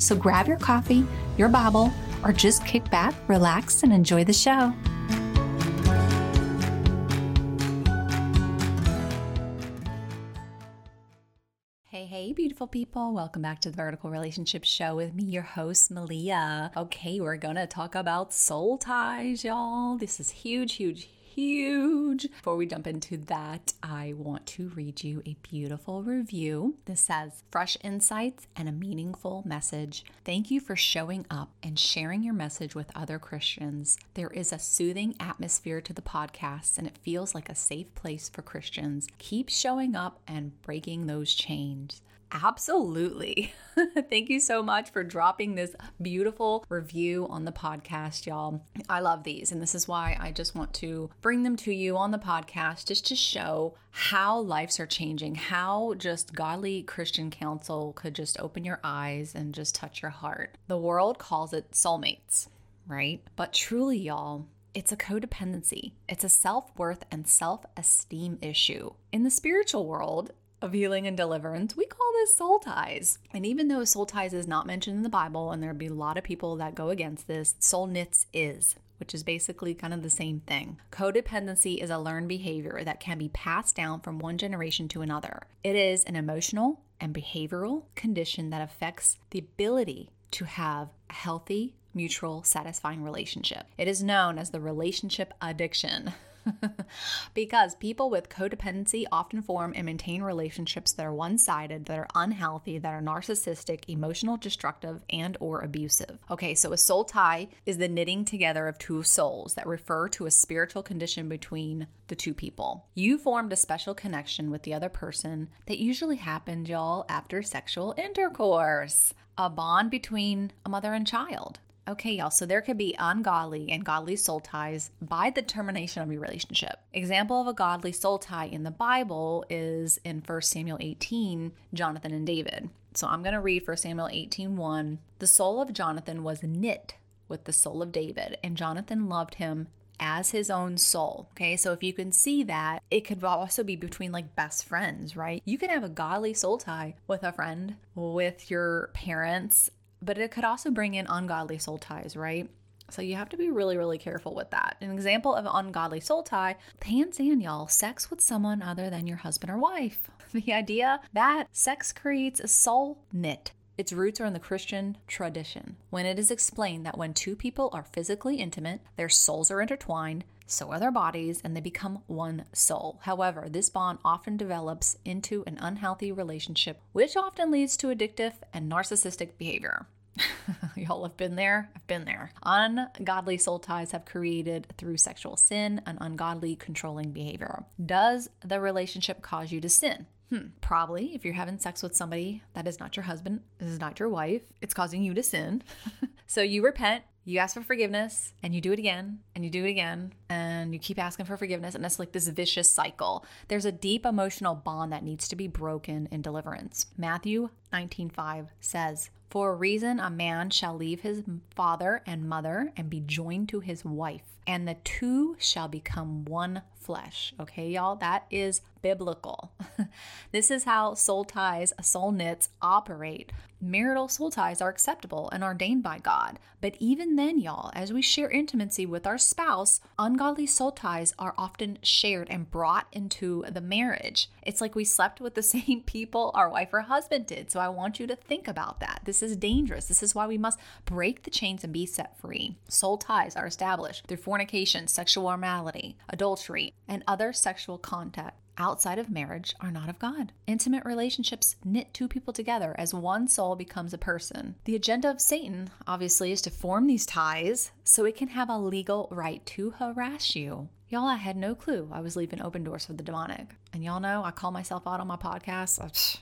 So grab your coffee, your Bible, or just kick back, relax, and enjoy the show. Hey, hey, beautiful people. Welcome back to the Vertical Relationship Show with me, your host, Melia. Okay, we're to talk about soul ties, y'all. This is huge, huge, huge. Before we jump into that, I want to read you a beautiful review. This says, Fresh insights and a meaningful message. Thank you for showing up and sharing your message with other Christians. There is a soothing atmosphere to the podcast, and it feels like a safe place for Christians. Keep showing up and breaking those chains. Absolutely. Thank you so much for dropping this beautiful review on the podcast, y'all. I love these, and this is why I just want to bring them to you on the podcast just to show how lives are changing, how just godly Christian counsel could just open your eyes and just touch your heart. The world calls it soulmates, right? But truly, y'all, it's a codependency. It's a self worth and self esteem issue. In the spiritual world, of healing and deliverance, we call this soul ties. And even though soul ties is not mentioned in the Bible, and there'd be a lot of people that go against this, soul knits is. Which is basically kind of the same thing. Codependency is a learned behavior that can be passed down from one generation to another. It is an emotional and behavioral condition that affects the ability to have a healthy, mutual, satisfying relationship. It is known as the relationship addiction. because people with codependency often form and maintain relationships that are one-sided, that are unhealthy, that are narcissistic, emotional destructive, and or abusive. Okay, so a soul tie is the knitting together of two souls that refer to a spiritual condition between the two people. You formed a special connection with the other person that usually happened, y'all, after sexual intercourse. A bond between a mother and child. Okay, y'all, so there could be ungodly and godly soul ties by the termination of your relationship. Example of a godly soul tie in the Bible is in 1 Samuel 18, Jonathan and David. So I'm going to read 1 Samuel 18 1. The soul of Jonathan was knit with the soul of David, and Jonathan loved him as his own soul. Okay, so if you can see that, it could also be between like best friends, right? You can have a godly soul tie with a friend, with your parents, but it could also bring in ungodly soul ties, right? So you have to be really, really careful with that. An example of an ungodly soul tie, hands in, y'all, sex with someone other than your husband or wife. The idea that sex creates a soul knit. Its roots are in the Christian tradition. When it is explained that when two people are physically intimate, their souls are intertwined, so are their bodies, and they become one soul. However, this bond often develops into an unhealthy relationship, which often leads to addictive and narcissistic behavior. Y'all have been there? I've been there. Ungodly soul ties have created through sexual sin an ungodly controlling behavior. Does the relationship cause you to sin? Hmm, probably. If you're having sex with somebody that is not your husband, this is not your wife, it's causing you to sin. so you repent, you ask for forgiveness and you do it again and you do it again and you keep asking for forgiveness and it's like this vicious cycle. There's a deep emotional bond that needs to be broken in deliverance. Matthew 19:5 says for a reason a man shall leave his father and mother and be joined to his wife and the two shall become one flesh okay y'all? That is biblical. This is how soul ties soul knits operate. Marital soul ties are acceptable and ordained by god. But even then y'all as we share intimacy with our spouse ungodly soul ties are often shared and brought into the marriage. It's like we slept with the same people our wife or husband did. So i want you to think about that. This is dangerous. This is why we must break the chains and be set free. Soul ties are established through fornication, sexual immorality, adultery, and other sexual contact outside of marriage are not of God. Intimate relationships knit two people together as one soul becomes a person. The agenda of Satan, obviously, is to form these ties so it can have a legal right to harass you. Y'all, I had no clue I was leaving open doors for the demonic. And y'all know I call myself out on my podcast.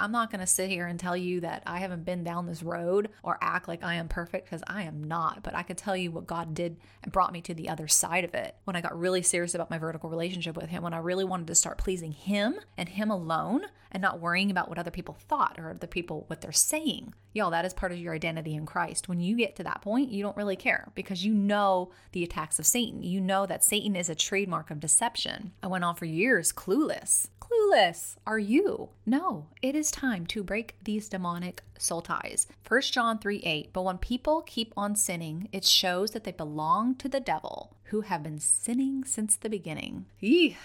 I'm not going to sit here and tell you that I haven't been down this road or act like I am perfect because I am not. But I could tell you what God did and brought me to the other side of it. When I got really serious about my vertical relationship with Him, when I really wanted to start pleasing Him and Him alone and not worrying about what other people thought or the people what they're saying. Y'all, that is part of your identity in Christ. When you get to that point, you don't really care because you know the attacks of Satan. You know that Satan is a trademark of deception. I went on for years clueless. Clueless are you? No, it is time to break these demonic soul ties. 1 John 3 8. But when people keep on sinning, it shows that they belong to the devil, who have been sinning since the beginning. Eeh.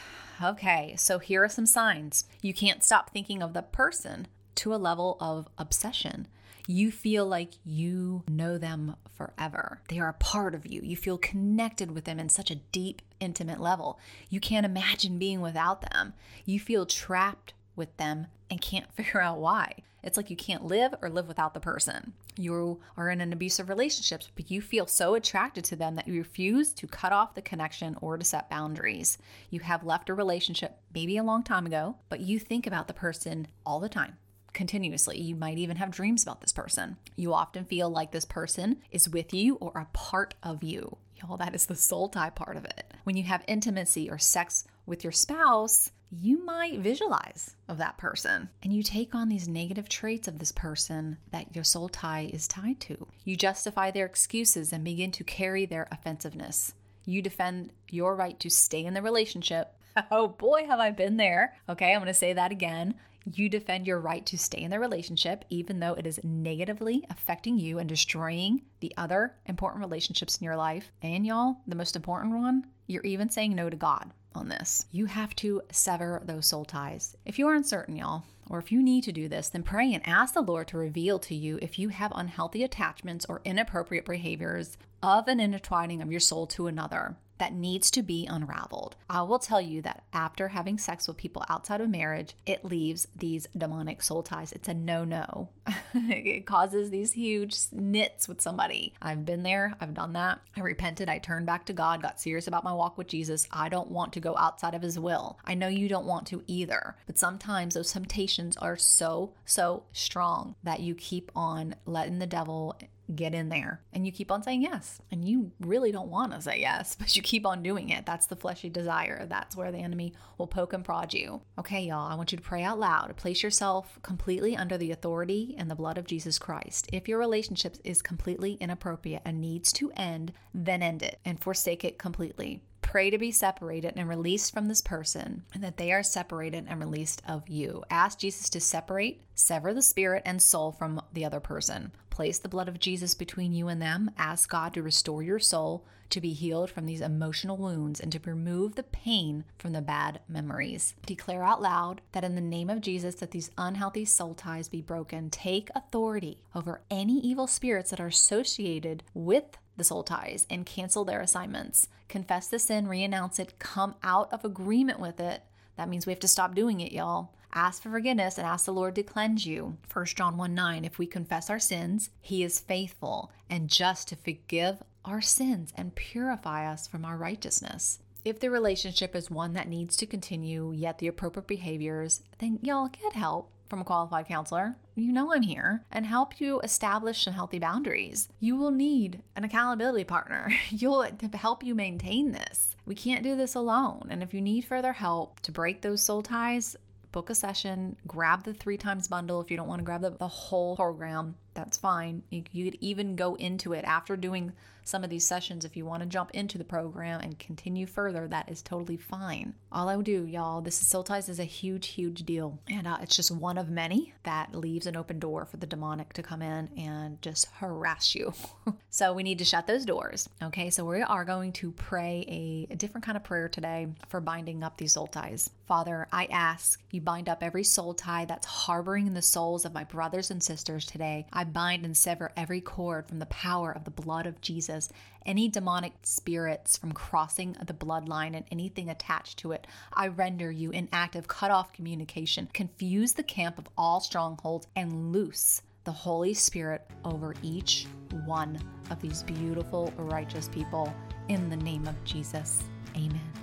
Okay, so here are some signs. You can't stop thinking of the person to a level of obsession. You feel like you know them forever. They are a part of you. You feel connected with them in such a deep, intimate level. You can't imagine being without them. You feel trapped with them and can't figure out why. It's like you can't live or live without the person. You are in an abusive relationship, but you feel so attracted to them that you refuse to cut off the connection or to set boundaries. You have left a relationship maybe a long time ago, but you think about the person all the time continuously. You might even have dreams about this person. You often feel like this person is with you or a part of you. Y'all, that is the soul tie part of it. When you have intimacy or sex with your spouse, you might visualize of that person and you take on these negative traits of this person that your soul tie is tied to. You justify their excuses and begin to carry their offensiveness. You defend your right to stay in the relationship. Oh boy, have I been there. Okay, I'm to say that again. You defend your right to stay in the relationship, even though it is negatively affecting you and destroying the other important relationships in your life. And y'all, the most important one, you're even saying no to God on this. You have to sever those soul ties. If you are uncertain, y'all, or if you need to do this, then pray and ask the Lord to reveal to you if you have unhealthy attachments or inappropriate behaviors of an intertwining of your soul to another that needs to be unraveled. I will tell you that after having sex with people outside of marriage, it leaves these demonic soul ties. It's a no no. it causes these huge knits with somebody. I've been there, I've done that. I repented, I turned back to God, got serious about my walk with Jesus. I don't want to go outside of His will. I know you don't want to either, but sometimes those temptations are so, so strong that you keep on letting the devil get in there and you keep on saying yes. And you really don't want to say yes, but you keep on doing it. That's the fleshy desire. That's where the enemy will poke and prod you. Okay, y'all, I want you to pray out loud. Place yourself completely under the authority and the blood of Jesus Christ. If your relationship is completely inappropriate and needs to end, then end it and forsake it completely pray to be separated and released from this person, and that they are separated and released of you. Ask Jesus to separate, sever the spirit and soul from the other person. Place the blood of Jesus between you and them. Ask God to restore your soul, to be healed from these emotional wounds, and to remove the pain from the bad memories. Declare out loud that in the name of Jesus that these unhealthy soul ties be broken. Take authority over any evil spirits that are associated with the soul ties and cancel their assignments. Confess the sin, renounce it, come out of agreement with it. That means we have to stop doing it, y'all. Ask for forgiveness and ask the Lord to cleanse you. 1 John 1 9. If we confess our sins, he is faithful and just to forgive our sins and purify us from our righteousness. If the relationship is one that needs to continue, yet the appropriate behaviors, then y'all get help from a qualified counselor. You know I'm here and help you establish some healthy boundaries. You will need an accountability partner. You'll help you maintain this. We can't do this alone. And if you need further help to break those soul ties, book a session, grab the three times bundle if you don't want to grab the, the whole program. That's fine. You, could even go into it after doing some of these sessions, if you want to jump into the program and continue further, that is totally fine. All I would do, y'all, this is soul ties is a huge, huge deal. And uh, it's just one of many that leaves an open door for the demonic to come in and just harass you. so we need to shut those doors. Okay, so we are going to pray a, a different kind of prayer today for binding up these soul ties. Father, I ask you bind up every soul tie that's harboring in the souls of my brothers and sisters today. I I bind and sever every cord from the power of the blood of Jesus, any demonic spirits from crossing the bloodline and anything attached to it. I render you inactive, cut off communication, confuse the camp of all strongholds, and loose the Holy Spirit over each one of these beautiful, righteous people in the name of Jesus. Amen.